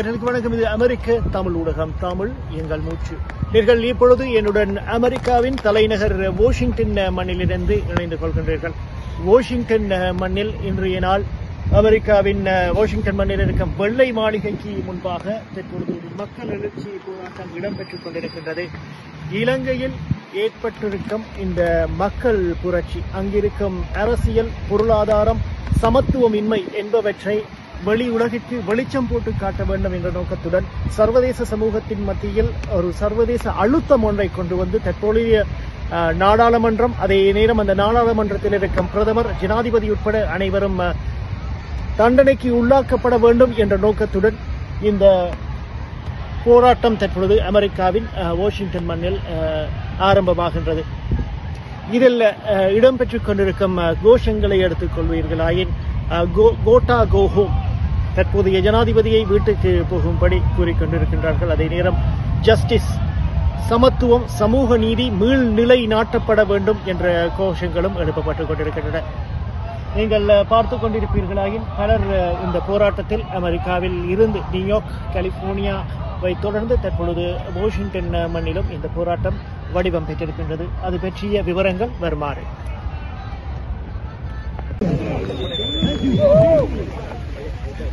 நேர்களுக்கு வணக்கம் இது அமெரிக்க தமிழ் ஊடகம் தமிழ் எங்கள் மூச்சு. நீங்கள் இப்பொழுது என்னுடன் அமெரிக்காவின் தலைநகர் வாஷிங்டன் மண்ணிலிருந்து இணைந்து கொள்கின்றீர்கள். வாஷிங்டன் மண்ணில் இன்றைய நாள் அமெரிக்காவின் வாஷிங்டன் மண்ணில் இருக்கும் வெள்ளை மாளிகைக்கு முன்பாக தற்பொழுது மக்கள் எழுச்சி போராட்டம் இடம்பெற்றுக் கொண்டிருக்கின்றது. இலங்கையில் ஏற்பட்டிருக்கும் இந்த மக்கள் புரட்சி அங்கிருக்கும் அரசியல் பொருளாதாரம் சமத்துவமின்மை என்பவற்றை வெளி உலகிற்கு வெளிச்சம் போட்டு காட்ட வேண்டும் என்ற நோக்கத்துடன் சர்வதேச சமூகத்தின் மத்தியில் ஒரு சர்வதேச அழுத்தம் ஒன்றை கொண்டு வந்து தற்போதைய நாடாளுமன்றம் அதே நேரம் அந்த நாடாளுமன்றத்தில் இருக்கும் பிரதமர் ஜனாதிபதி உட்பட அனைவரும் தண்டனைக்கு உள்ளாக்கப்பட வேண்டும் என்ற நோக்கத்துடன் இந்த போராட்டம் தற்பொழுது அமெரிக்காவின் வாஷிங்டன் மண்ணில் ஆரம்பமாகின்றது. இதில் இடம்பெற்றுக் கொண்டிருக்கும் கோஷங்களை எடுத்துக் கொள்வீர்களாயின் கோ- கோட்டா கோஹோம் தற்போதைய ஜனாதிபதியை வீட்டுக்கு போகும்படி கூறிக்கொண்டிருக்கின்றார்கள். அதே நேரம் ஜஸ்டிஸ் சமத்துவம் சமூக நீதி மீள்நிலை நாட்டப்பட வேண்டும் என்ற கோஷங்களும் எழுப்பப்பட்டுக் கொண்டிருக்கின்றன. நீங்கள் பார்த்து கொண்டிருப்பீர்களாயின் பலர் இந்த போராட்டத்தில் அமெரிக்காவில் இருந்து நியூயார்க் கலிபோர்னியாவை தொடர்ந்து தற்பொழுது வாஷிங்டன் மண்ணிலும் இந்த போராட்டம் வடிவம் பெற்றிருக்கின்றது. அது பற்றிய விவரங்கள் வருமாறு.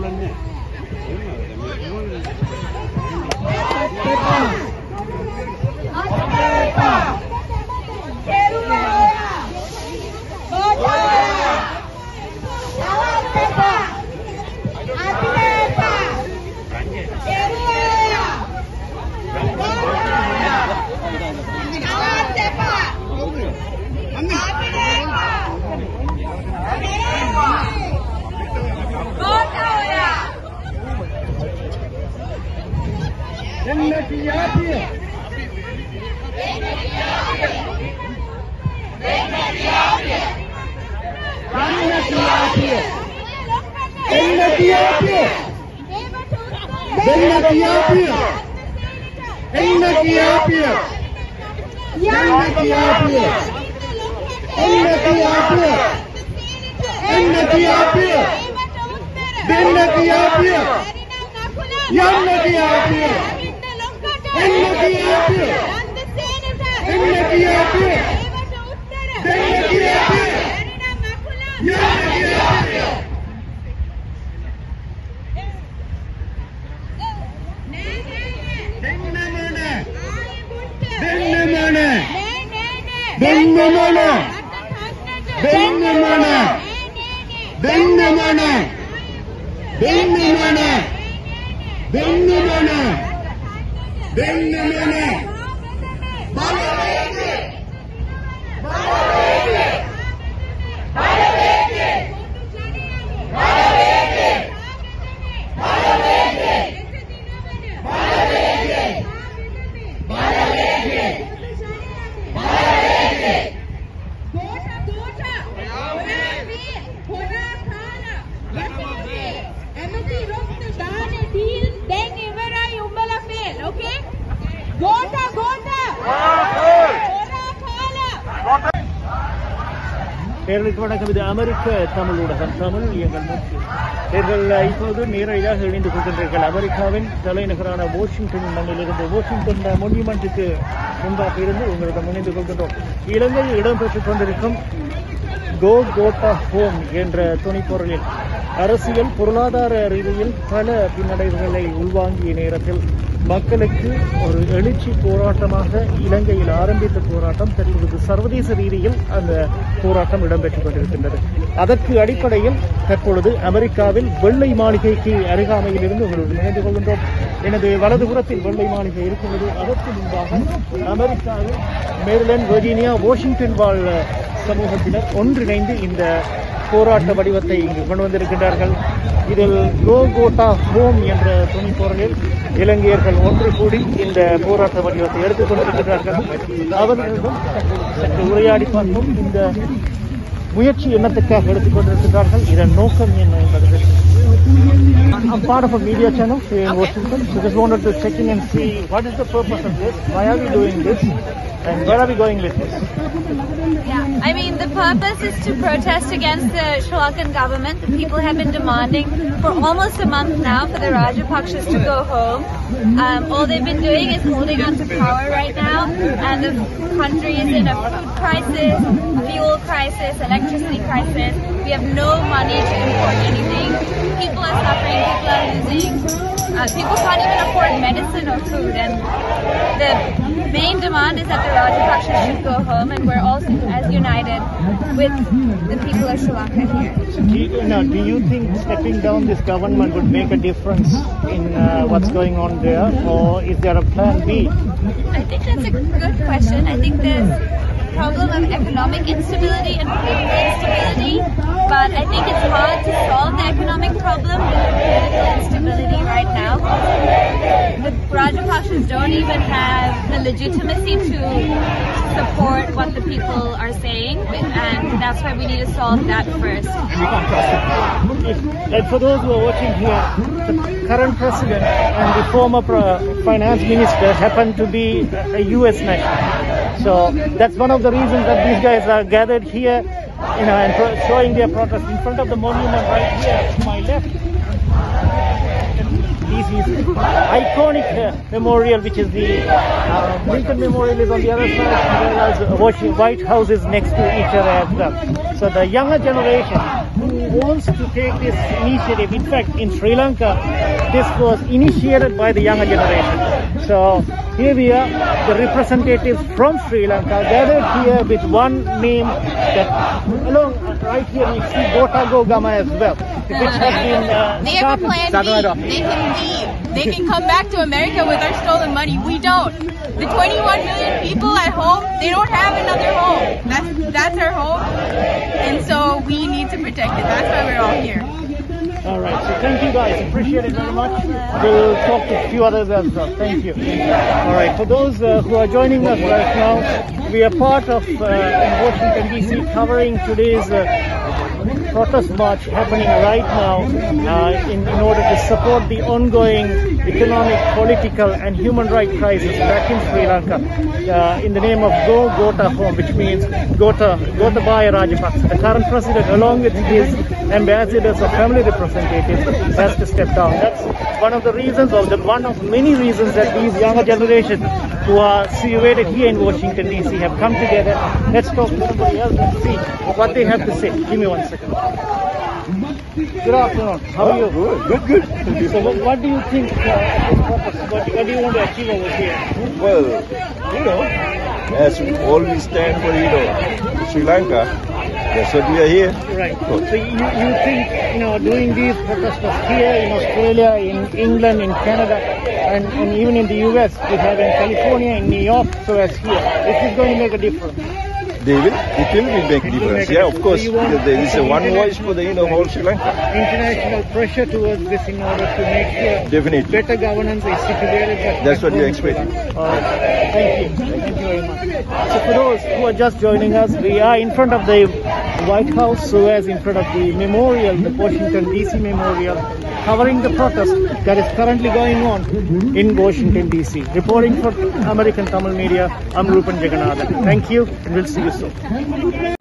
Thank you. Yan na diabia! දෙන්නම නෑ දෙන්නම නෑ දෙන්නම නෑ දෙන්නම නෑ දෙන්නම නෑ දෙන්නම නෑ நேர்களுக்கு வணக்கம். இது அமெரிக்க தமிழ் ஊடகம். தமிழ் எங்கள் மூச்சு. நேர்கள் இப்போது நேரடியாக இணைந்து கொள்கின்றீர்கள் அமெரிக்காவின் தலைநகரான வாஷிங்டன் மண்ணிலிருந்து வாஷிங்டன் மொன்யூமெண்ட்டுக்கு முன்பாக இருந்து உங்களிடம் இணைந்து கொள்கின்றோம். இலங்கையில் இடம்பெற்றுக் கொண்டிருக்கும் கோ கோட்டா ஹோம் என்ற துணைப்பொருளில் அரசியல் பொருளாதார ரீதியில் பல பின்னடைவுகளை உள்வாங்கிய நேரத்தில் மக்களுக்கு ஒரு எழுச்சி போராட்டமாக இலங்கையில் ஆரம்பித்த போராட்டம் தற்பொழுது சர்வதேச ரீதியில் அந்த போராட்டம் இடம்பெற்றுக் கொண்டிருக்கின்றது. அதற்கு அடிப்படையில் தற்பொழுது அமெரிக்காவில் வெள்ளை மாளிகைக்கு அருகாமையில் இருந்து உங்களுடன் இணைந்து கொள்கின்றோம். எனது வலதுபுறத்தில் வெள்ளை மாளிகை இருக்கிறது. அதற்கு முன்பாக அமெரிக்காவில் மேர்லன் வெர்ஜீனியா வாஷிங்டன் வாழ் சமூகத்தினர் ஒன்றிணைந்து இந்த போராட்ட வடிவத்தை இங்கு கொண்டு வந்திருக்கின்றார்கள். இதில் கோ கோட்டா ஹோம் என்ற துணிப்பொருளில் இலங்கையர்கள் ஒன்று கூடி இந்த போராட்ட வடிவத்தை எடுத்துக் கொண்டிருக்கிறார்கள். அவர்களிடம் சற்று- உரையாடி பார்ப்போம். இந்த முயற்சி என்னத்துக்காக கொண்டிருக்கிறார்கள்? இதன் நோக்கம் என்ன என்பது I'm part of a media channel here in Washington, so I just wanted to check in and see what is the purpose of this, why are we doing this, and where are we going with this? Yeah, I mean, the purpose is to protest against the Sri Lankan government. The people have been demanding for almost a month now for the Rajapakshas to go home. Um, all they've been doing is holding on to power right now, and the country is in a food crisis, fuel crisis, electricity crisis. We have no money to import anything. People are suffering, people are losing. Uh, people can't even afford medicine or food, and the main demand is that the Rajapakshas should go home, and we're also as united with the people of Sri Lanka here. Do you, now, do you think stepping down this government would make a difference in uh, what's going on there, or is there a plan B? I think that's a good question. I think there's problem of economic instability and political instability, but I think it's hard to solve the economic problem with political instability right now. The Rajapakshas don't even have the legitimacy to support what the people are saying, and that's why we need to solve that first. And for those who are watching here, the current president and the former finance minister happen to be a U.S. national. So that's one of the reasons that these guys are gathered here, you know, and showing their protest in front of the monument right here to my left. This is iconic uh, memorial, which is the uh, Lincoln Memorial is on the other side, whereas White House is next to each other as well. So the younger generation wants to take this initiative, in fact, in Sri Lanka, this was initiated by the younger generation. So here we are, the representatives from Sri Lanka gathered here with one name that along right here we see Gota Go Gama as well, which has been uh, They have a started- They can come back to America with our stolen money. We don't. The 21 million people at home, they don't have another home. That's that's our home, and so we need to protect it. That's why we're all here. All right. So thank you guys. Appreciate it very much. We'll talk to a few others as well. Thank you. All right. For those uh, who are joining us right now, we are part of uh, in Washington DC covering today's uh, protest march happening right now uh, in, in order to support the ongoing economic, political, and human rights crisis back in Sri Lanka uh, in the name of Go Gota Home, which means Gota Gotabaya Rajapaksa. The current president, along with his ambassadors or family representatives, has to step down. That's one of the reasons, or the, one of many reasons that these younger generations who are situated here in Washington DC have come together. Let's talk to somebody else and see what they have to say. Give me one second. Good afternoon. How are you? Good, good, good. So what, what do you think, uh, what, what do you want to achieve over here? Well, you know, as we always stand for, you know, Sri Lanka, that's what we are here. Right. So you, you think, you know, doing these protests here in Australia, in England, in Canada, and, and even in the US, we have in California, in New York, so as here, this going to make a difference? They will, it will make will difference. make Yeah, of course. So you want- because There is a one voice for the, you know, whole Sri Lanka. International pressure towards this in order to make sure Definitely. better governance is situated. That That's what we expect. All right. Thank you. Thank you very much. So for those who are just joining us, we are in front of the White House, as in front of the memorial, the Washington DC Memorial, covering the protest that is currently going on in Washington DC. Reporting for American Tamil Media, I'm Rupan Jagannathan. Thank you, and we'll see you soon.